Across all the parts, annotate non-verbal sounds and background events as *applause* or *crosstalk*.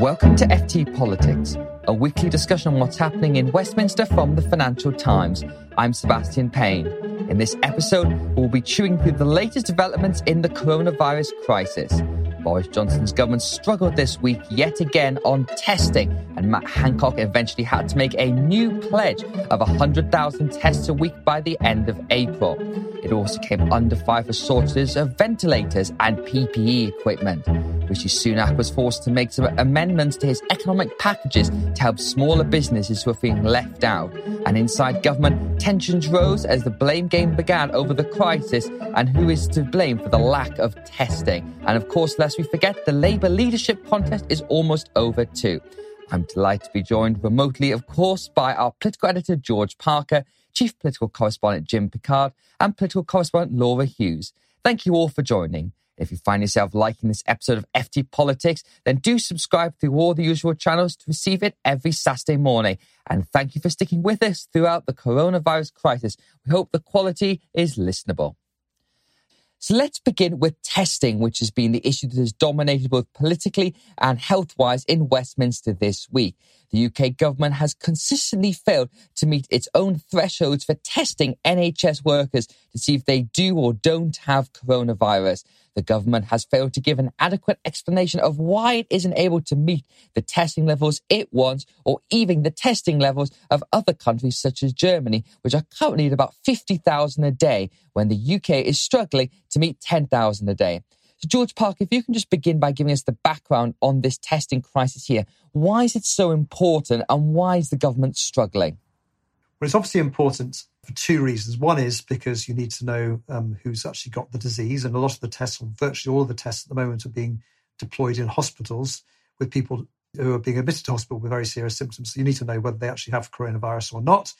Welcome to FT Politics, a weekly discussion on what's happening in Westminster from the Financial Times. I'm Sebastian Payne. In this episode, we'll be chewing through the latest developments in the coronavirus crisis. Boris Johnson's government struggled this week yet again on testing, and Matt Hancock eventually had to make a new pledge of 100,000 tests a week by the end of April. It also came under fire for shortages of ventilators and PPE equipment. Rishi Sunak was forced to make some amendments to his economic packages to help smaller businesses who are feeling left out. And inside government, tensions rose as the blame game began over the crisis and who is to blame for the lack of testing. And of course, lest we forget, the Labour leadership contest is almost over too. I'm delighted to be joined remotely, of course, by our political editor, George Parker, chief political correspondent, Jim Pickard, and political correspondent, Laura Hughes. Thank you all for joining. If you find yourself liking this episode of FT Politics, then do subscribe through all the usual channels to receive it every Saturday morning. And thank you for sticking with us throughout the coronavirus crisis. We hope the quality is listenable. So let's begin with testing, which has been the issue that has dominated both politically and health wise in Westminster this week. The UK government has consistently failed to meet its own thresholds for testing NHS workers to see if they do or don't have coronavirus. The government has failed to give an adequate explanation of why it isn't able to meet the testing levels it wants or even the testing levels of other countries such as Germany, which are currently at about 50,000 a day when the UK is struggling to meet 10,000 a day. So, George Park, if you can just begin by giving us the background on this testing crisis here. Why is it so important and why is the government struggling? Well, it's obviously important for two reasons. One is because you need to know um, who's actually got the disease, and a lot of the tests, virtually all of the tests at the moment, are being deployed in hospitals with people who are being admitted to hospital with very serious symptoms. So you need to know whether they actually have coronavirus or not.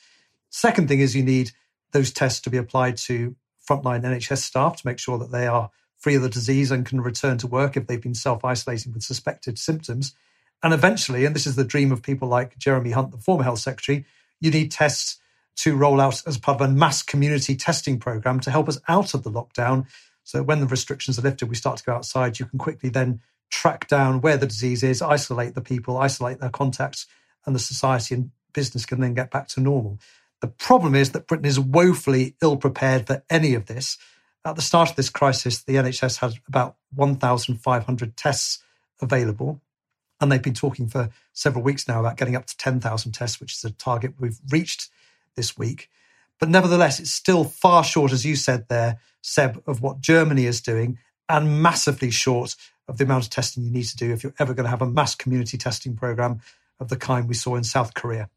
Second thing is you need those tests to be applied to frontline NHS staff to make sure that they are free of the disease and can return to work if they've been self isolating with suspected symptoms. And eventually, and this is the dream of people like Jeremy Hunt, the former health secretary, you need tests to roll out as part of a mass community testing program to help us out of the lockdown. So when the restrictions are lifted, we start to go outside, you can quickly then track down where the disease is, isolate the people, isolate their contacts, and the society and business can then get back to normal. The problem is that Britain is woefully ill prepared for any of this. At the start of this crisis, the NHS had about 1,500 tests available. And they've been talking for several weeks now about getting up to 10,000 tests, which is a target we've reached this week. But nevertheless, it's still far short, as you said there, Seb, of what Germany is doing, and massively short of the amount of testing you need to do if you're ever going to have a mass community testing program of the kind we saw in South Korea.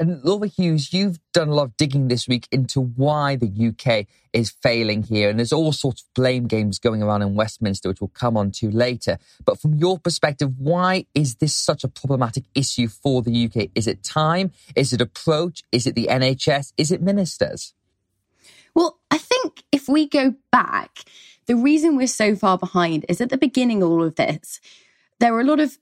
And Laura Hughes, you've done a lot of digging this week into why the UK is failing here. And there's all sorts of blame games going around in Westminster, which we'll come on to later. But from your perspective, why is this such a problematic issue for the UK? Is it time? Is it approach? Is it the NHS? Is it ministers? Well, I think if we go back, the reason we're so far behind is at the beginning of all of this, there were a lot of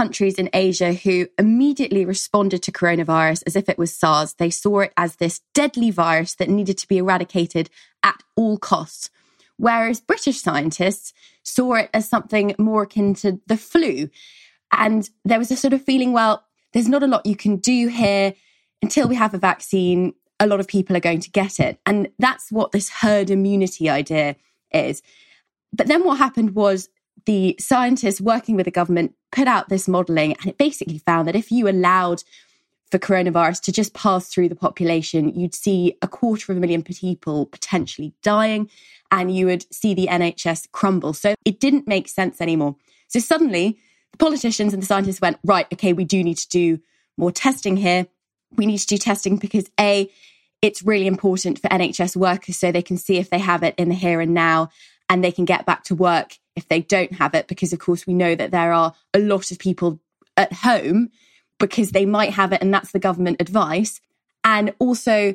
countries in Asia who immediately responded to coronavirus as if it was SARS. They saw it as this deadly virus that needed to be eradicated at all costs. Whereas British scientists saw it as something more akin to the flu. And there was a sort of feeling, well, there's not a lot you can do here until we have a vaccine. A lot of people are going to get it. And that's what this herd immunity idea is. But then what happened was the scientists working with the government put out this modeling, and it basically found that if you allowed for coronavirus to just pass through the population, you'd see a quarter of a million people potentially dying, and you would see the NHS crumble. So it didn't make sense anymore. So suddenly, the politicians and the scientists went, right, okay, we do need to do more testing here. We need to do testing because A, it's really important for NHS workers so they can see if they have it in the here and now and they can get back to work if they don't have it. Because, of course, we know that there are a lot of people at home because they might have it and that's the government advice. And also,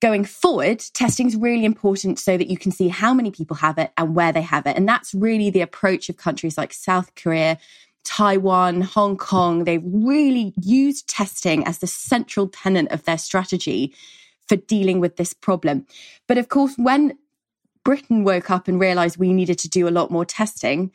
going forward, testing is really important so that you can see how many people have it and where they have it. And that's really the approach of countries like South Korea, Taiwan, Hong Kong. They've really used testing as the central tenet of their strategy for dealing with this problem. But of course, when Britain woke up and realized we needed to do a lot more testing,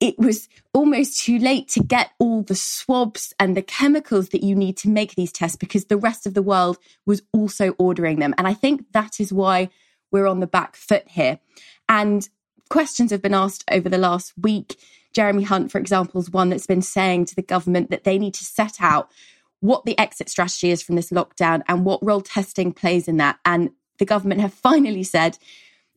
it was almost too late to get all the swabs and the chemicals that you need to make these tests because the rest of the world was also ordering them. And I think that is why we're on the back foot here. And questions have been asked over the last week. Jeremy Hunt, for example, is one that's been saying to the government that they need to set out what the exit strategy is from this lockdown and what role testing plays in that. And the government have finally said,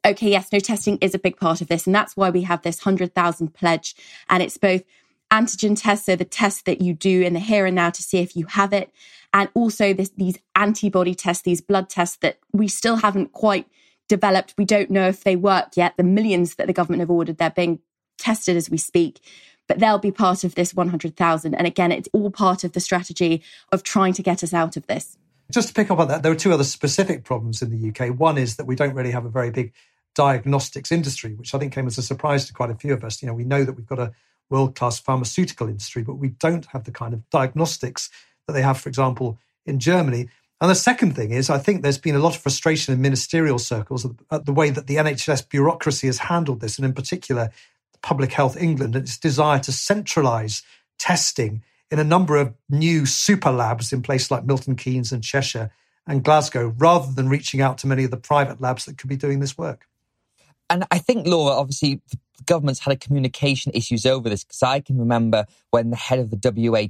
okay, yes, no testing is a big part of this. And that's why we have this 100,000 pledge. And it's both antigen tests, so the tests that you do in the here and now to see if you have it, and also this, these antibody tests, these blood tests that we still haven't quite developed. We don't know if they work yet. The millions that the government have ordered, they're being tested as we speak but they'll be part of this 100,000. And again, it's all part of the strategy of trying to get us out of this. Just to pick up on that, there are two other specific problems in the UK. One is that we don't really have a very big diagnostics industry, which I think came as a surprise to quite a few of us. You know, we know that we've got a world class pharmaceutical industry, but we don't have the kind of diagnostics that they have, for example, in Germany. And the second thing is, I think there's been a lot of frustration in ministerial circles at the way that the NHS bureaucracy has handled this, and in particular, Public Health England and its desire to centralise testing in a number of new super labs in places like Milton Keynes and Cheshire and Glasgow, rather than reaching out to many of the private labs that could be doing this work. And I think, Laura, obviously, the government's had a communication issues over this because I can remember when the head of the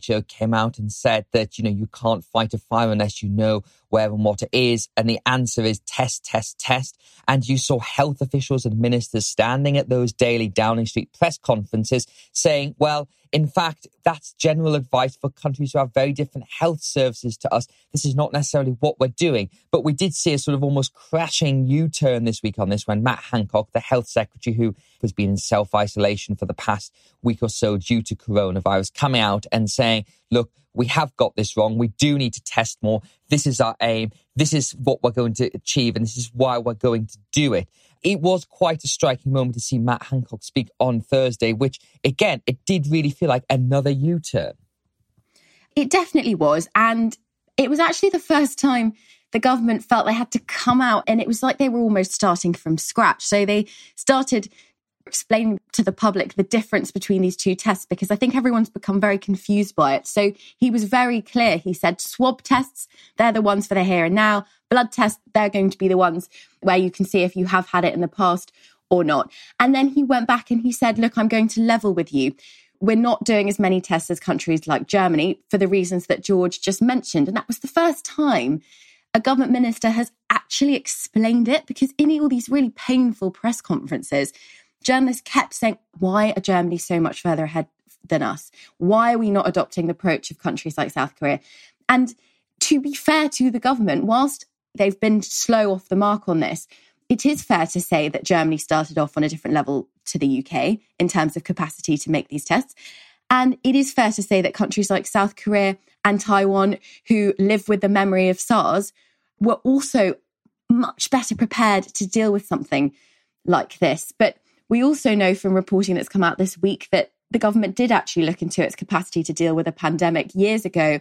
WHO came out and said that, you know, you can't fight a fire unless you know where and what it is. And the answer is test, test, test. And you saw health officials and ministers standing at those daily Downing Street press conferences saying, well, in fact, that's general advice for countries who have very different health services to us. This is not necessarily what we're doing. But we did see a sort of almost crashing U turn this week on this when Matt Hancock, the health secretary who has been in self isolation for the past week or so due to coronavirus, coming out and saying, look, we have got this wrong. We do need to test more. This is our aim. This is what we're going to achieve. And this is why we're going to do it it was quite a striking moment to see Matt Hancock speak on Thursday, which again, it did really feel like another U turn. It definitely was. And it was actually the first time the government felt they had to come out and it was like they were almost starting from scratch. So they started explaining to the public the difference between these two tests because I think everyone's become very confused by it. So he was very clear. He said swab tests, they're the ones for the here and now. Blood tests, they're going to be the ones where you can see if you have had it in the past or not. And then he went back and he said, Look, I'm going to level with you. We're not doing as many tests as countries like Germany for the reasons that George just mentioned. And that was the first time a government minister has actually explained it because in all these really painful press conferences, journalists kept saying, why are Germany so much further ahead than us? Why are we not adopting the approach of countries like South Korea? And to be fair to the government, whilst they've been slow off the mark on this, it is fair to say that Germany started off on a different level to the UK in terms of capacity to make these tests. And it is fair to say that countries like South Korea and Taiwan, who live with the memory of SARS, were also much better prepared to deal with something like this. But we also know from reporting that's come out this week that the government did actually look into its capacity to deal with a pandemic years ago.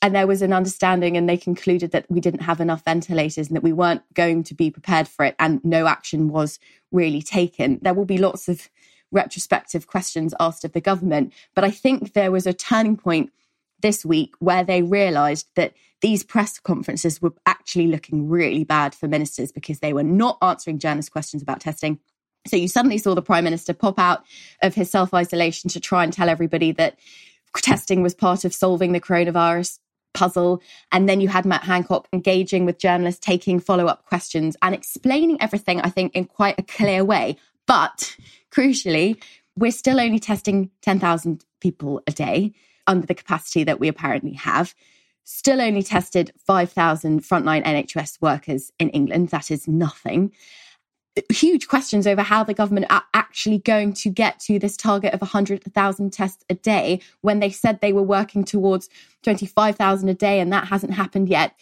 And there was an understanding, and they concluded that we didn't have enough ventilators and that we weren't going to be prepared for it, and no action was really taken. There will be lots of retrospective questions asked of the government, but I think there was a turning point this week where they realised that these press conferences were actually looking really bad for ministers because they were not answering journalists' questions about testing so you suddenly saw the prime minister pop out of his self isolation to try and tell everybody that testing was part of solving the coronavirus puzzle. And then you had Matt Hancock engaging with journalists, taking follow up questions and explaining everything, I think, in quite a clear way. But crucially, we're still only testing 10,000 people a day under the capacity that we apparently have. still only tested 5,000 frontline NHS workers in England. That is nothing. Huge questions over how the government are actually going to get to this target of 100,000 tests a day when they said they were working towards 25,000 a day and that hasn't happened yet.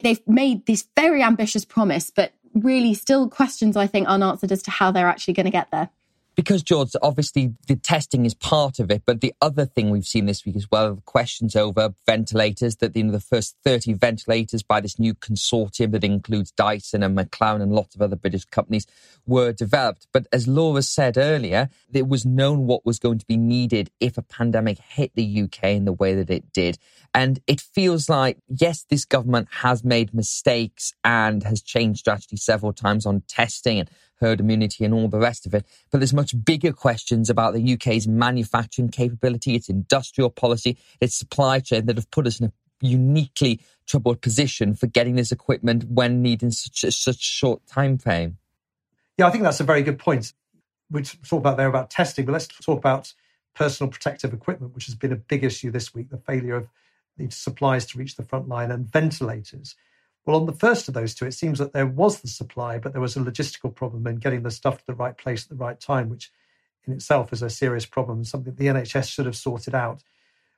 They've made this very ambitious promise, but really still questions, I think, unanswered as to how they're actually going to get there because George, obviously the testing is part of it, but the other thing we've seen this week as well, the questions over ventilators. That you know the first thirty ventilators by this new consortium that includes Dyson and McLaren and lots of other British companies were developed. But as Laura said earlier, it was known what was going to be needed if a pandemic hit the UK in the way that it did, and it feels like yes, this government has made mistakes and has changed strategy several times on testing and herd immunity and all the rest of it. But there's much bigger questions about the UK's manufacturing capability, its industrial policy, its supply chain that have put us in a uniquely troubled position for getting this equipment when needed in such a such short time frame. Yeah, I think that's a very good point. We talked about there about testing, but let's talk about personal protective equipment, which has been a big issue this week, the failure of the supplies to reach the front line and ventilators. Well, on the first of those two, it seems that there was the supply, but there was a logistical problem in getting the stuff to the right place at the right time, which in itself is a serious problem, something the NHS should have sorted out.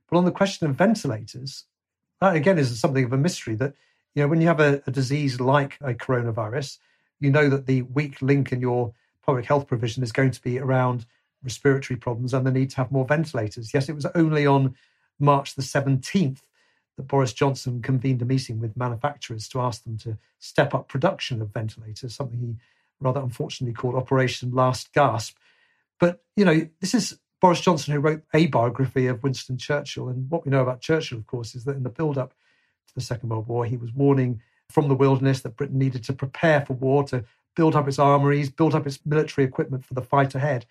But on the question of ventilators, that again is something of a mystery that, you know, when you have a, a disease like a coronavirus, you know that the weak link in your public health provision is going to be around respiratory problems and the need to have more ventilators. Yes, it was only on March the 17th that Boris Johnson convened a meeting with manufacturers to ask them to step up production of ventilators, something he rather unfortunately called Operation Last Gasp. But, you know, this is Boris Johnson who wrote a biography of Winston Churchill. And what we know about Churchill, of course, is that in the build up to the Second World War, he was warning from the wilderness that Britain needed to prepare for war, to build up its armories, build up its military equipment for the fight ahead.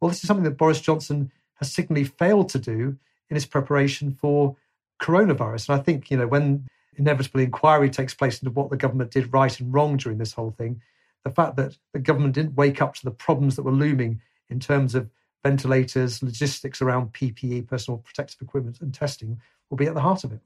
Well, this is something that Boris Johnson has signally failed to do in his preparation for coronavirus. And I think, you know, when inevitably inquiry takes place into what the government did right and wrong during this whole thing, the fact that the government didn't wake up to the problems that were looming in terms of ventilators, logistics around PPE, personal protective equipment, and testing will be at the heart of it.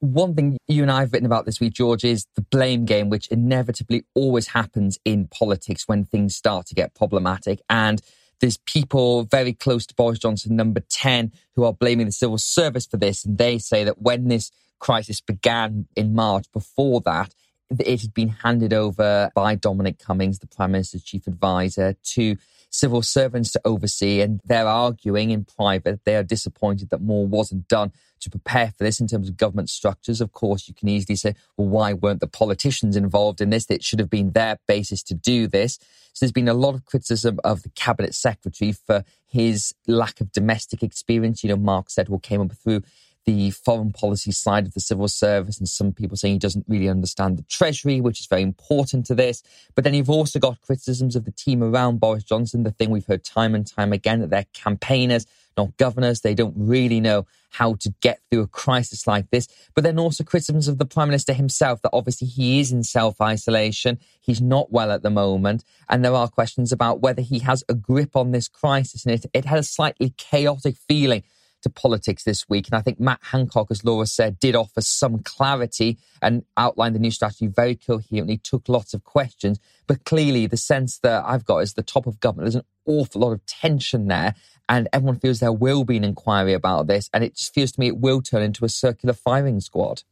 One thing you and I have written about this week, George, is the blame game, which inevitably always happens in politics when things start to get problematic. And there's people very close to Boris Johnson, number 10, who are blaming the civil service for this. And they say that when this crisis began in March, before that, it had been handed over by Dominic Cummings, the Prime Minister's chief advisor, to civil servants to oversee. And they're arguing in private, they are disappointed that more wasn't done to prepare for this in terms of government structures. Of course, you can easily say, well, why weren't the politicians involved in this? It should have been their basis to do this. So there's been a lot of criticism of the cabinet secretary for his lack of domestic experience. You know, Mark Sedwill came up through the foreign policy side of the civil service, and some people saying he doesn't really understand the treasury, which is very important to this. But then you've also got criticisms of the team around Boris Johnson, the thing we've heard time and time again that they're campaigners, not governors. They don't really know how to get through a crisis like this. But then also criticisms of the Prime Minister himself that obviously he is in self isolation. He's not well at the moment. And there are questions about whether he has a grip on this crisis. And it, it had a slightly chaotic feeling to politics this week. And I think Matt Hancock, as Laura said, did offer some clarity and outlined the new strategy very coherently, took lots of questions. But clearly, the sense that I've got is the top of government, there's an awful lot of tension there. And everyone feels there will be an inquiry about this. And it just feels to me it will turn into a circular firing squad.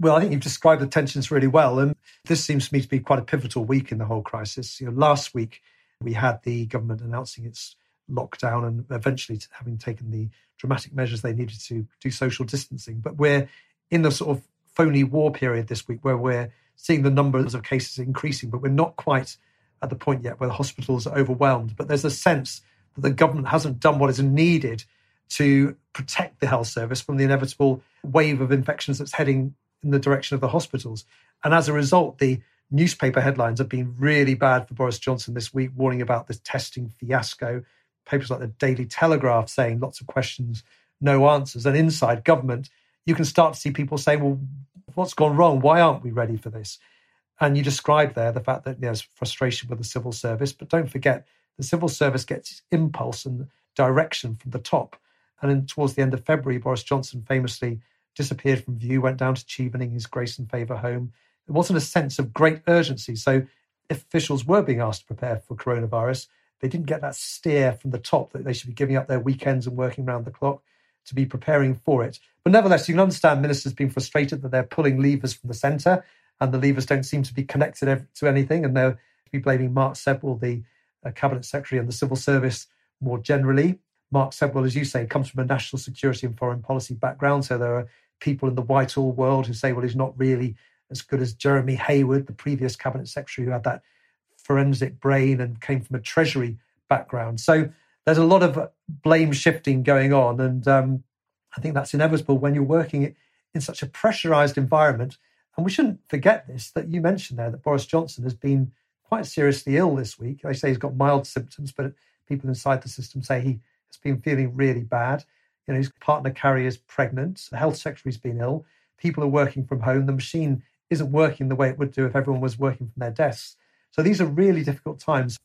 Well, I think you've described the tensions really well. And this seems to me to be quite a pivotal week in the whole crisis. You know, last week we had the government announcing its lockdown and eventually having taken the dramatic measures they needed to do social distancing. But we're in the sort of phony war period this week where we're seeing the numbers of cases increasing, but we're not quite at the point yet where the hospitals are overwhelmed. But there's a sense that the government hasn't done what is needed to protect the health service from the inevitable wave of infections that's heading in the direction of the hospitals. And as a result, the newspaper headlines have been really bad for Boris Johnson this week, warning about this testing fiasco papers like the Daily Telegraph saying lots of questions, no answers. And inside government, you can start to see people saying, well, what's gone wrong? Why aren't we ready for this? And you described there the fact that there's frustration with the civil service, but don't forget the civil service gets impulse and direction from the top. And then towards the end of February, Boris Johnson famously disappeared from view, went down to Chevening, his grace and favour home. There wasn't a sense of great urgency. So if officials were being asked to prepare for coronavirus, they didn't get that steer from the top that they should be giving up their weekends and working round the clock to be preparing for it. But nevertheless, you can understand ministers being frustrated that they're pulling levers from the centre and the levers don't seem to be connected to anything. And they'll be blaming Mark Sedwill, the uh, cabinet secretary, and the civil service more generally. Mark Sedwill, as you say, comes from a national security and foreign policy background. So there are people in the Whitehall world who say, well, he's not really as good as Jeremy Heywood, the previous cabinet secretary who had that forensic brain and came from a treasury background. So there's a lot of blame shifting going on. And um, I think that's inevitable when you're working in such a pressurized environment. And we shouldn't forget this that you mentioned there that Boris Johnson has been quite seriously ill this week. They say he's got mild symptoms, but people inside the system say he has been feeling really bad. You know, his partner Carrie is pregnant. The health secretary's been ill. People are working from home. The machine isn't working the way it would do if everyone was working from their desks. So these are really difficult times.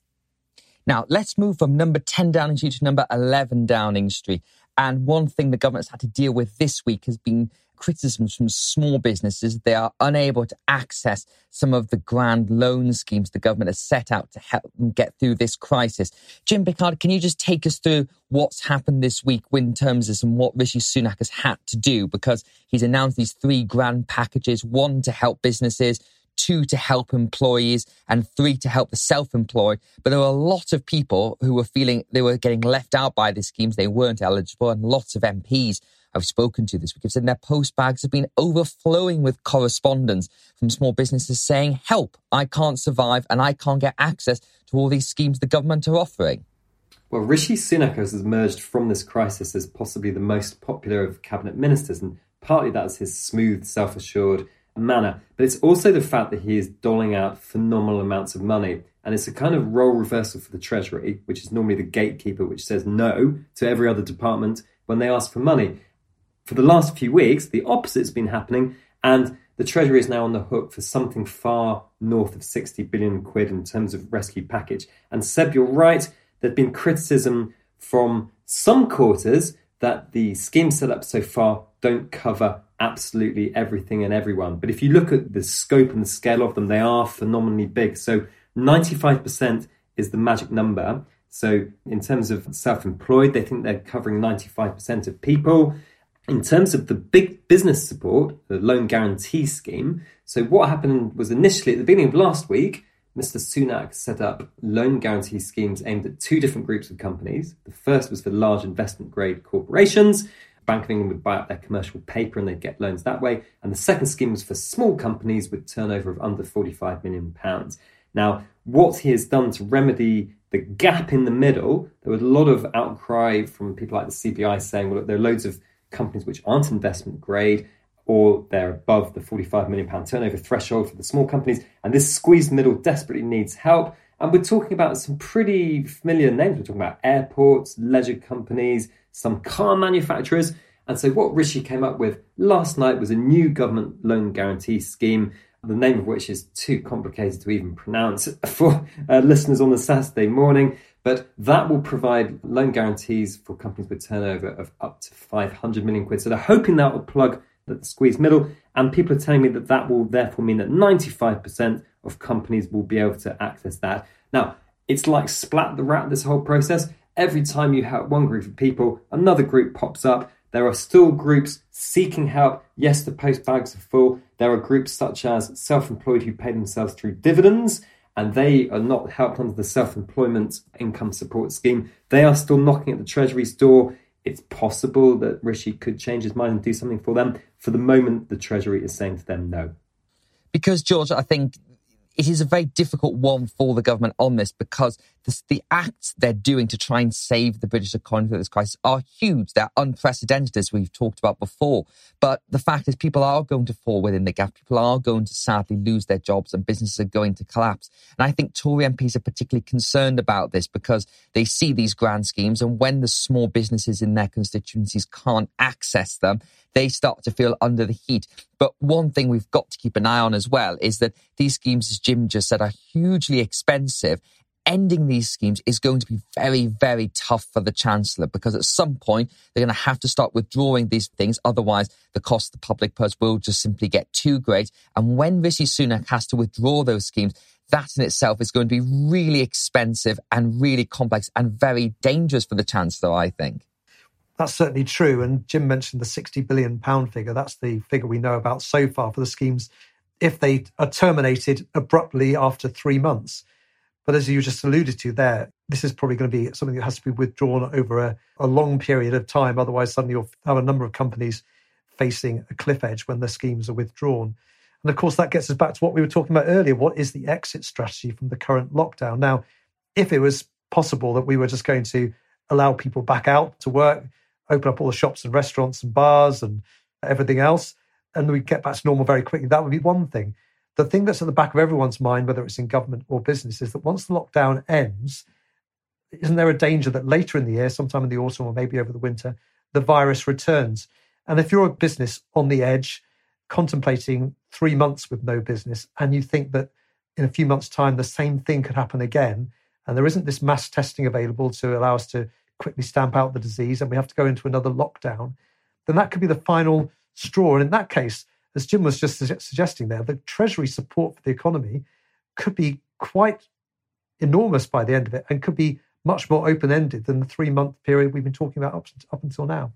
Now, let's move from number 10 Downing Street to number 11 Downing Street. And one thing the government's had to deal with this week has been criticisms from small businesses. They are unable to access some of the grand loan schemes the government has set out to help them get through this crisis. Jim Pickard, can you just take us through what's happened this week in terms of and what Rishi Sunak has had to do? Because he's announced these three grand packages, one to help businesses, two to help employees, and three to help the self employed. But there were a lot of people who were feeling they were getting left out by the schemes, they weren't eligible, and lots of MPs I've spoken to this week have said their post bags have been overflowing with correspondence from small businesses saying, Help, I can't survive and I can't get access to all these schemes the government are offering. Well, Rishi Sunak has emerged from this crisis as possibly the most popular of cabinet ministers, and partly that's his smooth, self assured manner, but it's also the fact that he is doling out phenomenal amounts of money. And it's a kind of role reversal for the Treasury, which is normally the gatekeeper, which says no to every other department when they ask for money. For the last few weeks, the opposite's been happening, and the Treasury is now on the hook for something far north of 60 billion quid in terms of rescue package. And Seb, you're right, there's been criticism from some quarters that the schemes set up so far don't cover absolutely everything and everyone. But if you look at the scope and the scale of them, they are phenomenally big. So 95% is the magic number. So in terms of self employed, they think they're covering 95% of people. In terms of the big business support, the loan guarantee scheme, so what happened was initially at the beginning of last week, Mr. Sunak set up loan guarantee schemes aimed at two different groups of companies. The first was for large investment grade corporations. Bank of England would buy up their commercial paper and they'd get loans that way. And the second scheme was for small companies with turnover of under £45 million. Now, what he has done to remedy the gap in the middle, there was a lot of outcry from people like the CBI saying, well, look, there are loads of companies which aren't investment grade or they're above the 45 million pound turnover threshold for the small companies. And this squeezed middle desperately needs help. And we're talking about some pretty familiar names. We're talking about airports, leisure companies, some car manufacturers. And so, what Rishi came up with last night was a new government loan guarantee scheme, the name of which is too complicated to even pronounce *laughs* for uh, listeners on the Saturday morning. But that will provide loan guarantees for companies with turnover of up to 500 million quid. So they're hoping that will plug the squeeze middle. And people are telling me that that will therefore mean that 95% of companies will be able to access that. Now, it's like splat the rat, this whole process. Every time you help one group of people, another group pops up. There are still groups seeking help. Yes, the post bags are full. There are groups such as self employed who pay themselves through dividends and they are not helped under the self employment income support scheme. They are still knocking at the Treasury's door. It's possible that Rishi could change his mind and do something for them. For the moment, the Treasury is saying to them no. Because, George, I think it is a very difficult one for the government on this because the, the, acts they're doing to try and save the British economy through this crisis are huge. They're unprecedented, as we've talked about before. But the fact is, people are going to fall within the gap. People are going to sadly lose their jobs and businesses are going to collapse. And I think Tory MPs are particularly concerned about this because they see these grand schemes. And when the small businesses in their constituencies can't access them, they start to feel under the heat. But one thing we've got to keep an eye on as well is that these schemes, as Jim just said, are hugely expensive ending these schemes is going to be very, very tough for the Chancellor because at some point they're going to have to start withdrawing these things. Otherwise, the cost of the public purse will just simply get too great. And when Rishi Sunak has to withdraw those schemes, that in itself is going to be really expensive and really complex and very dangerous for the Chancellor, I think. That's certainly true. And Jim mentioned the £60 billion figure. That's the figure we know about so far for the schemes if they are terminated abruptly after three months. But as you just alluded to there, this is probably going to be something that has to be withdrawn over a, a long period of time. Otherwise, suddenly you'll have a number of companies facing a cliff edge when their schemes are withdrawn. And of course, that gets us back to what we were talking about earlier. What is the exit strategy from the current lockdown? Now, if it was possible that we were just going to allow people back out to work, open up all the shops and restaurants and bars and everything else, and we get back to normal very quickly, that would be one thing. The thing that's at the back of everyone's mind, whether it's in government or business, is that once the lockdown ends, isn't there a danger that later in the year, sometime in the autumn or maybe over the winter, the virus returns? And if you're a business on the edge, contemplating three months with no business, and you think that in a few months' time the same thing could happen again, and there isn't this mass testing available to allow us to quickly stamp out the disease, and we have to go into another lockdown, then that could be the final straw. And in that case, as Jim was just su- suggesting there, the Treasury support for the economy could be quite enormous by the end of it and could be much more open ended than the three month period we've been talking about up, up until now.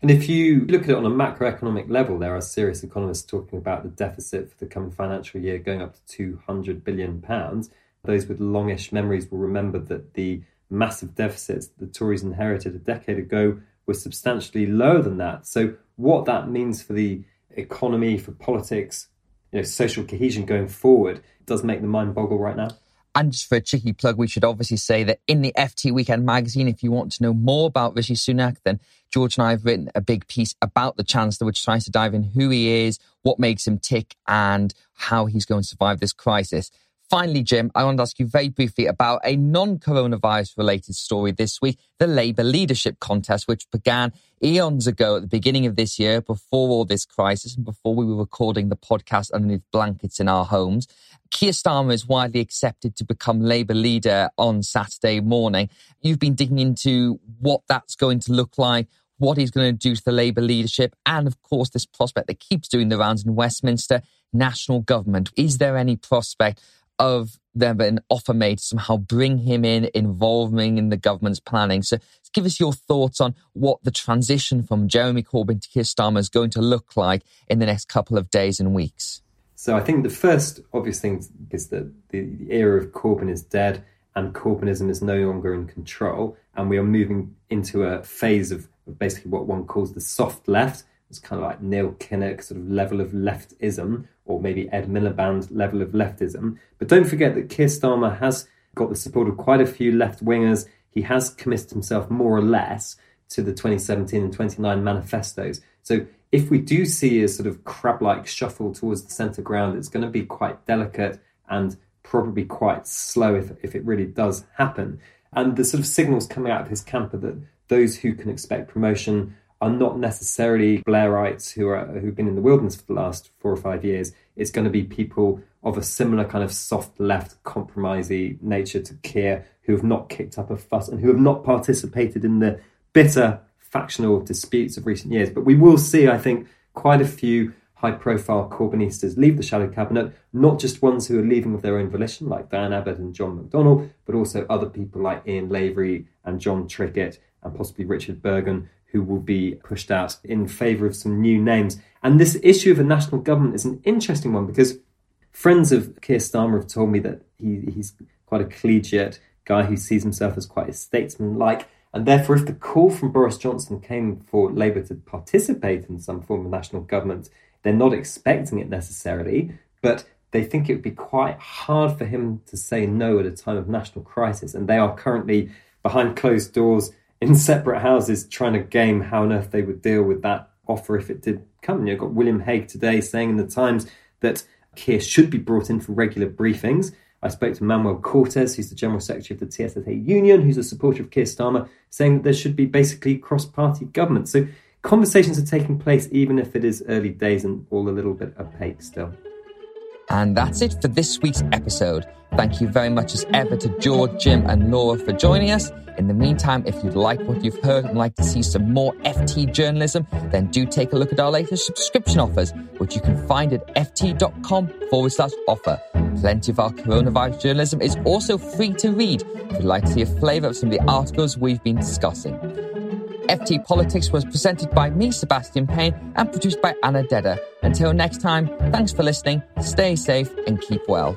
And if you look at it on a macroeconomic level, there are serious economists talking about the deficit for the coming financial year going up to £200 billion. Those with longish memories will remember that the massive deficits the Tories inherited a decade ago were substantially lower than that. So, what that means for the economy, for politics, you know, social cohesion going forward does make the mind boggle right now. And just for a cheeky plug, we should obviously say that in the FT Weekend magazine, if you want to know more about Rishi Sunak, then George and I have written a big piece about the Chancellor, which tries to dive in who he is, what makes him tick, and how he's going to survive this crisis. Finally, Jim, I want to ask you very briefly about a non coronavirus related story this week the Labour leadership contest, which began eons ago at the beginning of this year, before all this crisis and before we were recording the podcast underneath blankets in our homes. Keir Starmer is widely accepted to become Labour leader on Saturday morning. You've been digging into what that's going to look like, what he's going to do to the Labour leadership, and of course, this prospect that keeps doing the rounds in Westminster national government. Is there any prospect of them an offer made to somehow bring him in, involving in the government's planning. So give us your thoughts on what the transition from Jeremy Corbyn to Keir Starmer is going to look like in the next couple of days and weeks. So I think the first obvious thing is that the era of Corbyn is dead and Corbynism is no longer in control. And we are moving into a phase of basically what one calls the soft left. It's kind of like Neil Kinnock sort of level of leftism, or maybe Ed Miliband level of leftism. But don't forget that Keir Starmer has got the support of quite a few left wingers. He has committed himself more or less to the 2017 and 29 manifestos. So if we do see a sort of crab like shuffle towards the centre ground, it's going to be quite delicate and probably quite slow if, if it really does happen. And the sort of signals coming out of his camp are that those who can expect promotion are not necessarily Blairites who are who've been in the wilderness for the last four or five years. It's going to be people of a similar kind of soft left, compromisy nature to Keir, who have not kicked up a fuss and who have not participated in the bitter factional disputes of recent years. But we will see, I think, quite a few high profile Corbynistas leave the shadow cabinet, not just ones who are leaving of their own volition, like Diane Abbott and John McDonnell, but also other people like Ian Lavery and Jon Trickett and possibly Richard Burgon, who will be pushed out in favour of some new names. And this issue of a national government is an interesting one because friends of Keir Starmer have told me that he, he's quite a collegiate guy who sees himself as quite a statesman-like. And therefore, if the call from Boris Johnson came for Labour to participate in some form of national government, they're not expecting it necessarily, but they think it would be quite hard for him to say no at a time of national crisis. And they are currently behind closed doors in separate houses trying to game how on earth they would deal with that offer if it did come. You've got William Hague today saying in the Times that Keir should be brought in for regular briefings. I spoke to Manuel Cortes, who's the General Secretary of the TSSA Union, who's a supporter of Keir Starmer, saying that there should be basically cross party government. So conversations are taking place, even if it is early days and all a little bit opaque still. And that's it for this week's episode. Thank you very much as ever to George, Jim, and Laura for joining us. In the meantime, if you'd like what you've heard and like to see some more FT journalism, then do take a look at our latest subscription offers, which you can find at ft.com forward slash offer. Plenty of our coronavirus journalism is also free to read if you'd like to see a flavour of some of the articles we've been discussing. FT Politics was presented by me, Sebastian Payne, and produced by Anna Dedder. Until next time, thanks for listening, stay safe, and keep well.